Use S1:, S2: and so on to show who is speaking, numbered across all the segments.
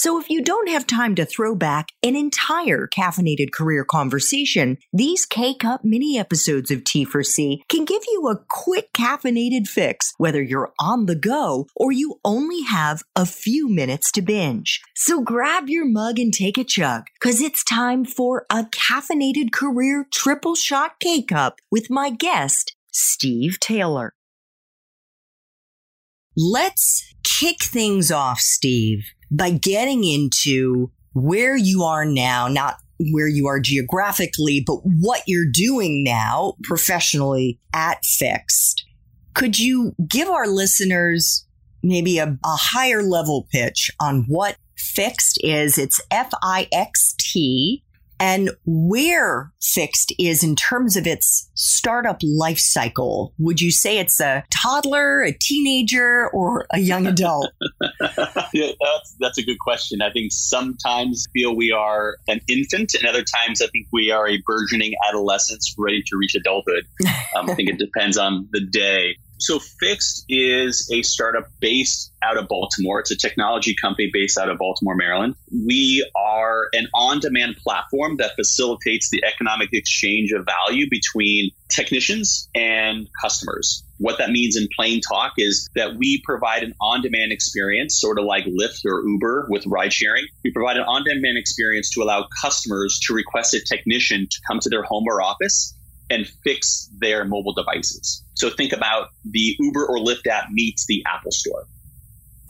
S1: So if you don't have time to throw back an entire caffeinated career conversation, these K-Cup mini episodes of T4C can give you a quick caffeinated fix, whether you're on the go or you only have a few minutes to binge. So grab your mug and take a chug, cause it's time for a caffeinated career triple shot K-Cup with my guest, Steve Taylor. Let's kick things off, Steve, by getting into where you are now, not where you are geographically, but what you're doing now professionally at Fixt. Could you give our listeners maybe a, a higher level pitch on what Fixt is? It's F I X T and where Fixt is in terms of its startup life cycle. Would you say it's a toddler, a teenager, or a young adult?
S2: yeah, that's, that's a good question. I think sometimes feel we are an infant, and other times I think we are a burgeoning adolescence ready to reach adulthood. Um, I think it depends on the day. So Fixt is a startup based out of Baltimore. It's a technology company based out of Baltimore, Maryland. We are an on-demand platform that facilitates the economic exchange of value between technicians and customers. What that means in plain talk is that we provide an on-demand experience, sort of like Lyft or Uber with ride sharing. We provide an on-demand experience to allow customers to request a technician to come to their home or office and fix their mobile devices. So think about the Uber or Lyft app meets the Apple Store.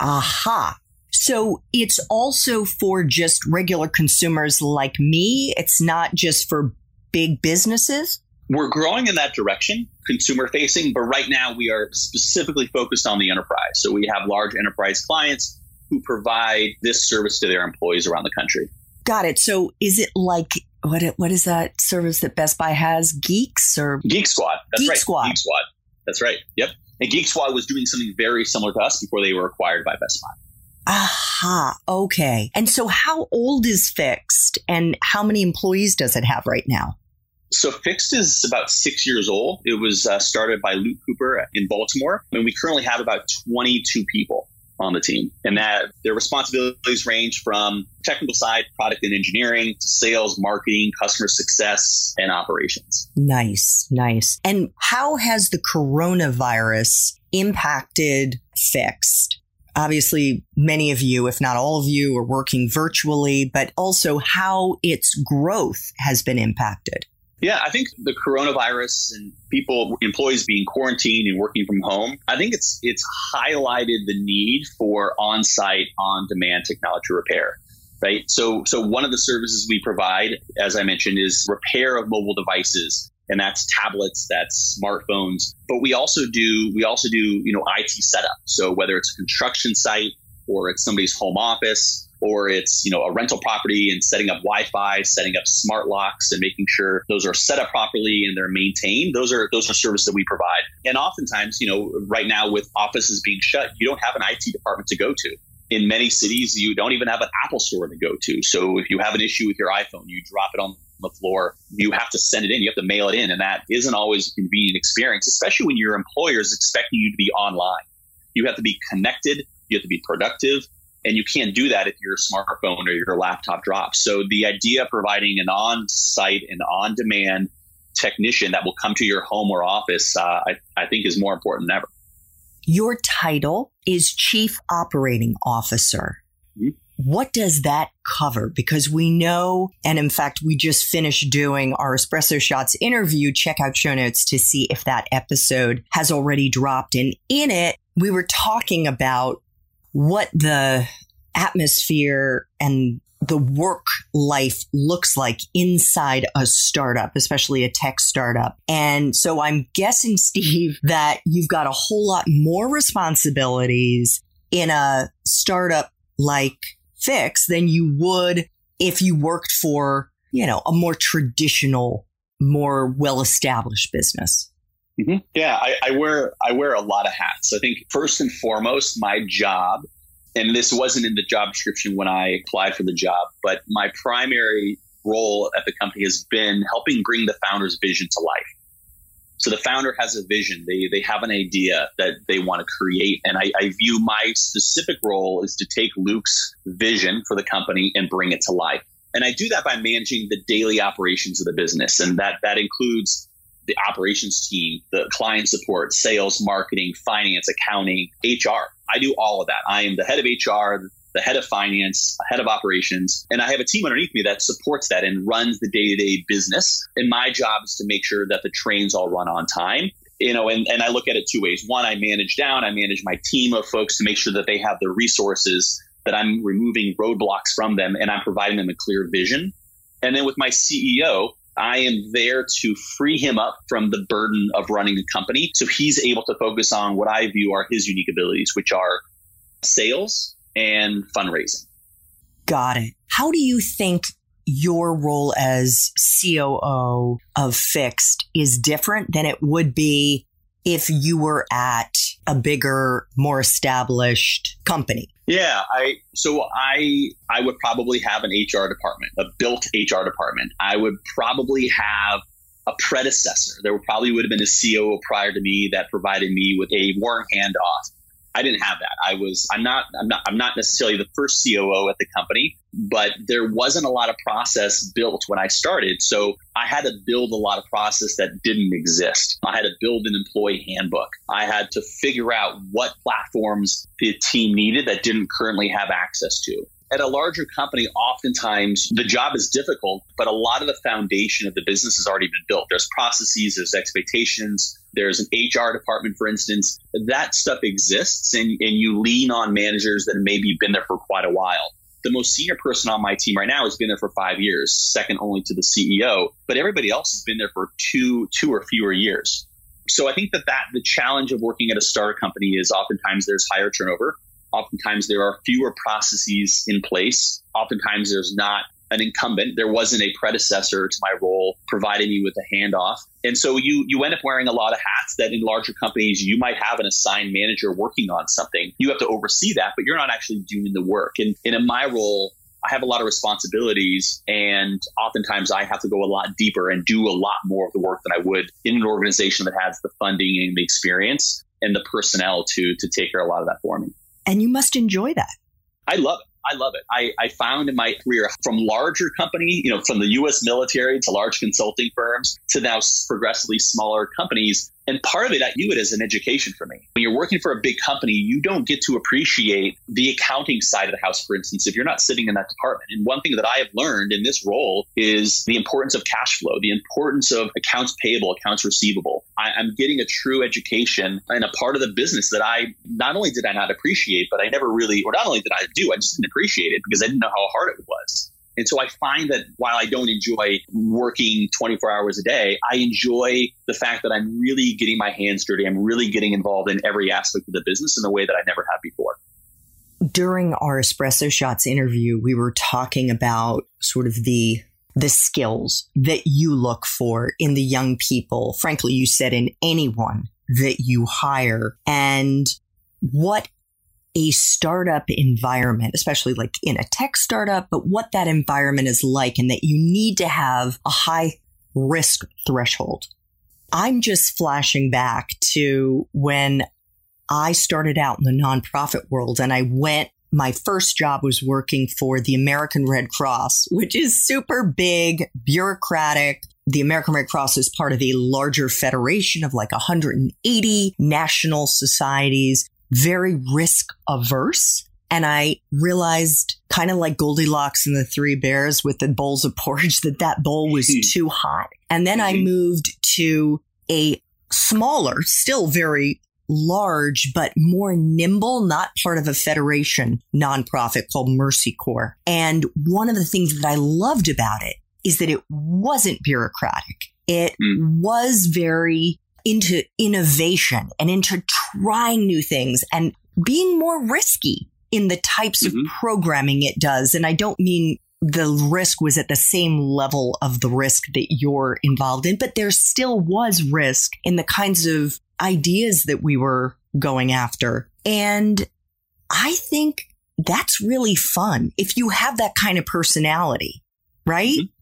S1: Aha. So it's also for just regular consumers like me. It's not just for big businesses.
S2: We're growing in that direction, consumer facing, but right now we are specifically focused on the enterprise. So we have large enterprise clients who provide this service to their employees around the country.
S1: Got it. So is it like what what is that service that Best Buy has? Geeks or
S2: Geek Squad?
S1: That's Geek
S2: right.
S1: Squad.
S2: Geek Squad. That's right. Yep. And Geek Squad was doing something very similar to us before they were acquired by Best Buy.
S1: Aha. Okay. And so, how old is Fixt, and how many employees does it have right now?
S2: So Fixt is about six years old. It was uh, started by Luke Cooper in Baltimore, and we currently have about 22 people on the team. And that their responsibilities range from technical side, product and engineering, to sales, marketing, customer success, and operations.
S1: Nice, nice. And how has the coronavirus impacted Fixt? Obviously, many of you, if not all of you, are working virtually, but also how its growth has been impacted.
S2: Yeah, I think the coronavirus and people, employees being quarantined and working from home, I think it's it's highlighted the need for on-site, on-demand technology repair. Right. So so one of the services we provide, as I mentioned, is repair of mobile devices. And that's tablets, that's smartphones. But we also do we also do, you know, IT setup. So whether it's a construction site or it's somebody's home office, or it's you know a rental property and setting up Wi-Fi, setting up smart locks, and making sure those are set up properly and they're maintained. Those are those are services that we provide. And oftentimes, you know, right now with offices being shut, you don't have an IT department to go to. In many cities, you don't even have an Apple store to go to. So if you have an issue with your iPhone, you drop it on the floor, you have to send it in, you have to mail it in. And that isn't always a convenient experience, especially when your employer is expecting you to be online. You have to be connected, you have to be productive, and you can't do that if your smartphone or your laptop drops. So the idea of providing an on-site and on-demand technician that will come to your home or office, uh, I, I think is more important than ever.
S1: Your title is Chief Operating Officer. Mm-hmm. What does that cover? Because we know, and in fact, we just finished doing our Espresso Shots interview. Check out show notes to see if that episode has already dropped. And in it, we were talking about what the atmosphere and the work life looks like inside a startup, especially a tech startup. And so I'm guessing, Steve, that you've got a whole lot more responsibilities in a startup like Fixt than you would if you worked for, you know, a more traditional, more well established business?
S2: Mm-hmm. Yeah, I, I wear I wear a lot of hats. I think first and foremost, my job, and this wasn't in the job description when I applied for the job, but my primary role at the company has been helping bring the founder's vision to life. So the founder has a vision. They they have an idea that they want to create, and I, I view my specific role is to take Luke's vision for the company and bring it to life. And I do that by managing the daily operations of the business, and that that includes the operations team, the client support, sales, marketing, finance, accounting, HR. I do all of that. I am the head of HR, the head of finance, head of operations, and I have a team underneath me that supports that and runs the day to day business. And my job is to make sure that the trains all run on time. You know, and, and I look at it two ways. One, I manage down, I manage my team of folks to make sure that they have the resources, that I'm removing roadblocks from them, and I'm providing them a clear vision. And then with my CEO, I am there to free him up from the burden of running the company. So he's able to focus on what I view are his unique abilities, which are sales, and fundraising.
S1: Got it. How do you think your role as COO of Fixt is different than it would be if you were at a bigger, more established company?
S2: Yeah, I so I I would probably have an HR department, a built HR department. I would probably have a predecessor. There probably would have been a COO prior to me that provided me with a warm handoff I didn't have that. I was I'm not I'm not I'm not necessarily the first COO at the company, but there wasn't a lot of process built when I started. So I had to build a lot of process that didn't exist. I had to build an employee handbook. I had to figure out what platforms the team needed that didn't currently have access to at a larger company, oftentimes the job is difficult, but a lot of the foundation of the business has already been built. There's processes, there's expectations, there's an HR department, for instance. That stuff exists, and, and you lean on managers that have maybe been there for quite a while. The most senior person on my team right now has been there for five years, second only to the CEO, but everybody else has been there for two, two or fewer years. So I think that, that the challenge of working at a startup company is oftentimes there's higher turnover Oftentimes there are fewer processes in place. Oftentimes there's not an incumbent. There wasn't a predecessor to my role providing me with a handoff. And so you you end up wearing a lot of hats that in larger companies you might have an assigned manager working on something. You have to oversee that, but you're not actually doing the work. And, and in my role, I have a lot of responsibilities and oftentimes I have to go a lot deeper and do a lot more of the work than I would in an organization that has the funding and the experience and the personnel to to take care of a lot of that for me
S1: and you must enjoy that.
S2: I love it. I love it. I, I found in my career from larger company, you know, from the U.S. military to large consulting firms to now progressively smaller companies, and part of it, I view it as an education for me. When you're working for a big company, you don't get to appreciate the accounting side of the house, for instance, if you're not sitting in that department. And one thing that I have learned in this role is the importance of cash flow, the importance of accounts payable, accounts receivable. I, I'm getting a true education and a part of the business that I not only did I not appreciate, but I never really, or not only did I do, I just didn't appreciate it because I didn't know how hard it was. And so I find that while I don't enjoy working 24 hours a day, I enjoy the fact that I'm really getting my hands dirty. I'm really getting involved in every aspect of the business in a way that I never have before.
S1: During our espresso shots interview, we were talking about sort of the the skills that you look for in the young people. Frankly, you said in anyone that you hire and what a startup environment, especially like in a tech startup, but what that environment is like and that you need to have a high risk threshold. I'm just flashing back to when I started out in the nonprofit world and I went my first job was working for the American Red Cross, which is super big, bureaucratic. The American Red Cross is part of a larger federation of like 180 national societies very risk averse. And I realized kind of like Goldilocks and the three bears with the bowls of porridge that that bowl was mm-hmm. too hot. And then I mm-hmm. moved to a smaller, still very large, but more nimble, not part of a federation nonprofit called Mercy Corps. And one of the things that I loved about it is that it wasn't bureaucratic. It mm. was very into innovation and into trying new things and being more risky in the types mm-hmm. of programming it does. And I don't mean the risk was at the same level of the risk that you're involved in, but there still was risk in the kinds of ideas that we were going after. And I think that's really fun if you have that kind of personality, right? Mm-hmm.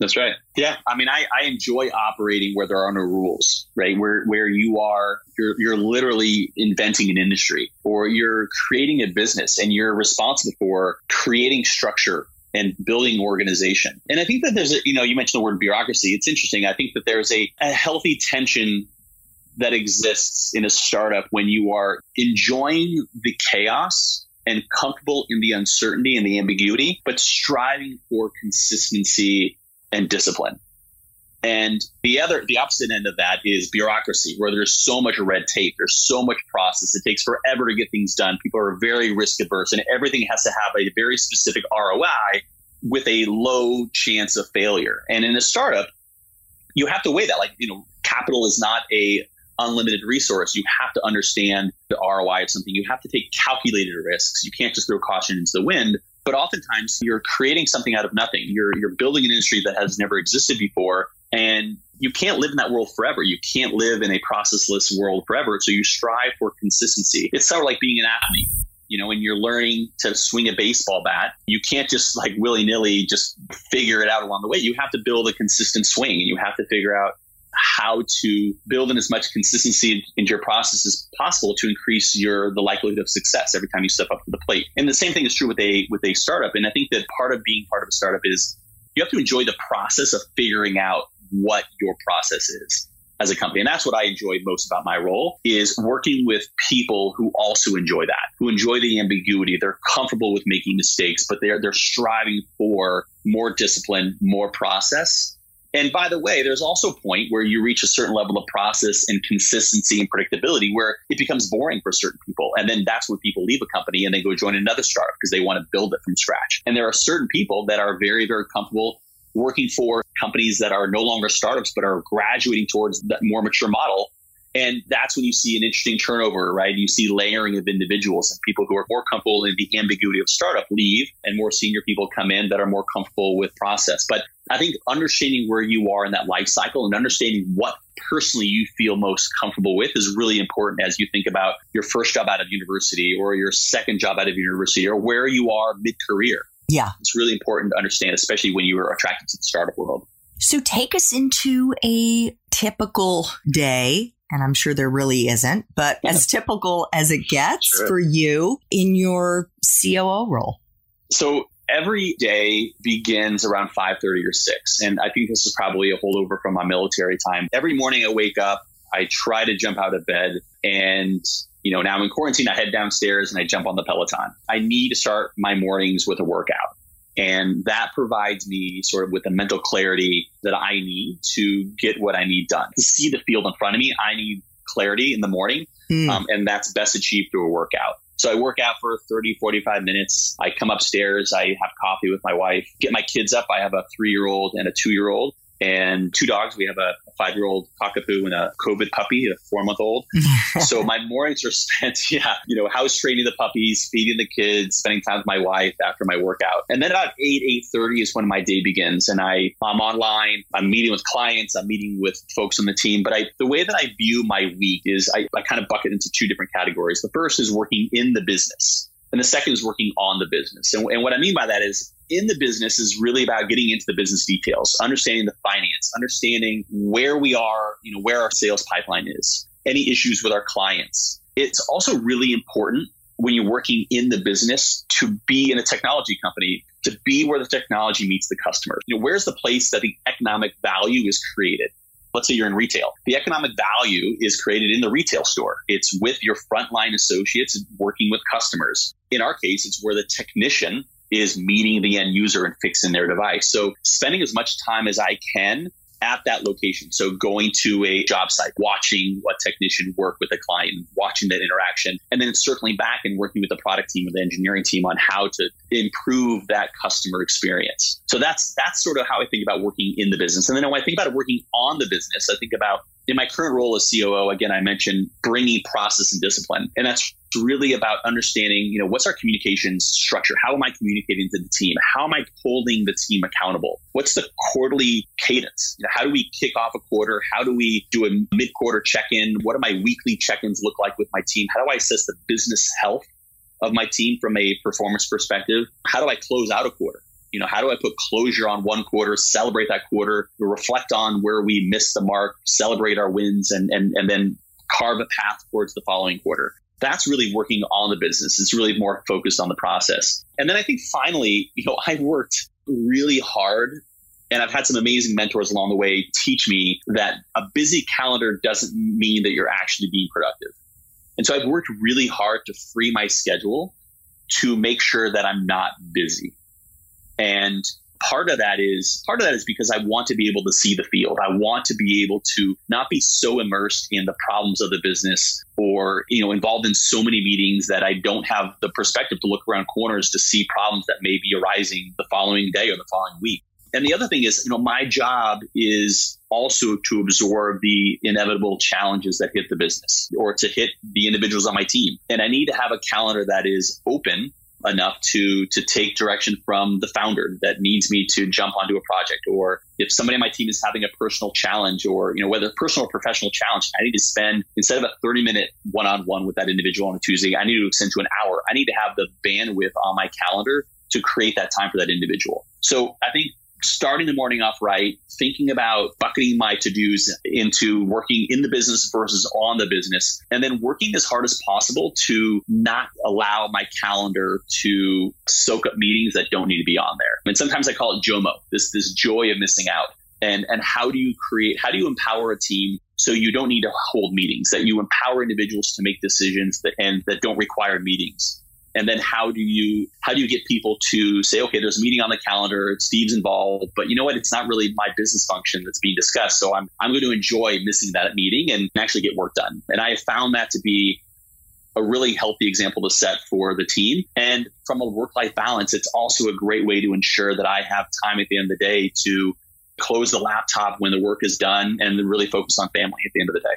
S2: That's right. Yeah. I mean, I, I enjoy operating where there are no rules, right? Where, where you are, you're, you're literally inventing an industry or you're creating a business and you're responsible for creating structure and building organization. And I think that there's a, you know, you mentioned the word bureaucracy. It's interesting. I think that there's a, a healthy tension that exists in a startup when you are enjoying the chaos and comfortable in the uncertainty and the ambiguity, but striving for consistency and discipline. And the other, the opposite end of that is bureaucracy, where there's so much red tape, there's so much process. It takes forever to get things done. People are very risk averse, and everything has to have a very specific ROI with a low chance of failure. And in a startup, you have to weigh that. Like, you know, capital is not a unlimited resource. You have to understand the ROI of something. You have to take calculated risks. You can't just throw caution into the wind. But oftentimes you're creating something out of nothing. You're you're building an industry that has never existed before. And you can't live in that world forever. You can't live in a processless world forever. So you strive for consistency. It's sort of like being an athlete. You know, when you're learning to swing a baseball bat, you can't just like willy nilly just figure it out along the way. You have to build a consistent swing and you have to figure out how to build in as much consistency into your process as possible to increase your the likelihood of success every time you step up to the plate. And the same thing is true with a with a startup. And I think that part of being part of a startup is you have to enjoy the process of figuring out what your process is as a company. And that's what I enjoy most about my role is working with people who also enjoy that, who enjoy the ambiguity. They're comfortable with making mistakes, but they're they're striving for more discipline, more process. And by the way, there's also a point where you reach a certain level of process and consistency and predictability where it becomes boring for certain people. And then that's when people leave a company and they go join another startup because they want to build it from scratch. And there are certain people that are very, very comfortable working for companies that are no longer startups but are graduating towards that more mature model and that's when you see an interesting turnover, right? You see layering of individuals and people who are more comfortable in the ambiguity of startup leave and more senior people come in that are more comfortable with process. But I think understanding where you are in that life cycle and understanding what personally you feel most comfortable with is really important as you think about your first job out of university or your second job out of university or where you are mid career.
S1: Yeah.
S2: It's really important to understand, especially when you are attracted to the startup world.
S1: So take us into a typical day and I'm sure there really isn't, but yeah. as typical as it gets sure. for you in your COO role.
S2: So every day begins around 5:30 or 6 and I think this is probably a holdover from my military time. Every morning I wake up, I try to jump out of bed and you know, now I'm in quarantine, I head downstairs and I jump on the Peloton. I need to start my mornings with a workout. And that provides me sort of with the mental clarity that I need to get what I need done. To see the field in front of me, I need clarity in the morning. Mm. Um, and that's best achieved through a workout. So I work out for 30, 45 minutes. I come upstairs. I have coffee with my wife, get my kids up. I have a three year old and a two year old and two dogs. We have a, five year old cockapoo and a COVID puppy, a four month old. so my mornings are spent, yeah, you know, house training the puppies, feeding the kids, spending time with my wife after my workout. And then about eight, eight thirty is when my day begins. And I, I'm online, I'm meeting with clients, I'm meeting with folks on the team. But I, the way that I view my week is I, I kind of bucket into two different categories. The first is working in the business. And the second is working on the business. And, and what I mean by that is in the business is really about getting into the business details, understanding the finance, understanding where we are, you know, where our sales pipeline is, any issues with our clients. It's also really important when you're working in the business to be in a technology company, to be where the technology meets the customer. You know, where's the place that the economic value is created? let's say you're in retail. The economic value is created in the retail store. It's with your frontline associates working with customers. In our case, it's where the technician is meeting the end user and fixing their device. So spending as much time as I can at that location. So going to a job site, watching what technician work with a client, watching that interaction, and then circling back and working with the product team or the engineering team on how to improve that customer experience. So that's that's sort of how I think about working in the business. And then when I think about working on the business, I think about in my current role as COO, again, I mentioned bringing process and discipline. And that's really about understanding, you know, what's our communications structure? How am I communicating to the team? How am I holding the team accountable? What's the quarterly cadence? You know, how do we kick off a quarter? How do we do a mid quarter check in? What do my weekly check ins look like with my team? How do I assess the business health of my team from a performance perspective? How do I close out a quarter? You know, how do I put closure on one quarter, celebrate that quarter, reflect on where we missed the mark, celebrate our wins, and and and then carve a path towards the following quarter. That's really working on the business. It's really more focused on the process. And then I think finally, you know, I worked really hard and I've had some amazing mentors along the way teach me that a busy calendar doesn't mean that you're actually being productive. And so I've worked really hard to free my schedule to make sure that I'm not busy. And part of that is part of that is because I want to be able to see the field. I want to be able to not be so immersed in the problems of the business or, you know, involved in so many meetings that I don't have the perspective to look around corners to see problems that may be arising the following day or the following week. And the other thing is, you know, my job is also to absorb the inevitable challenges that hit the business or to hit the individuals on my team. And I need to have a calendar that is open enough to to take direction from the founder that needs me to jump onto a project. Or if somebody on my team is having a personal challenge or you know whether personal or professional challenge i need to spend instead of a 30 minute one-on-one with that individual on a tuesday i need to extend to an hour. I need to have the bandwidth on my calendar to create that time for that individual. So i think starting the morning off right, thinking about bucketing my to dos into working in the business versus on the business, and then working as hard as possible to not allow my calendar to soak up meetings that don't need to be on there. And sometimes I call it JOMO, this this joy of missing out. And and how do you create how do you empower a team so you don't need to hold meetings, that you empower individuals to make decisions that and that don't require meetings and then how do you how do you get people to say okay there's a meeting on the calendar steve's involved but you know what? It's not really my business function that's being discussed. So i'm i'm going to enjoy missing that meeting and actually get work done. And i have found that to be a really healthy example to set for the team. And from a work life balance it's also a great way to ensure that i have time at the end of the day to close the laptop when the work is done and really focus on family at the end of the day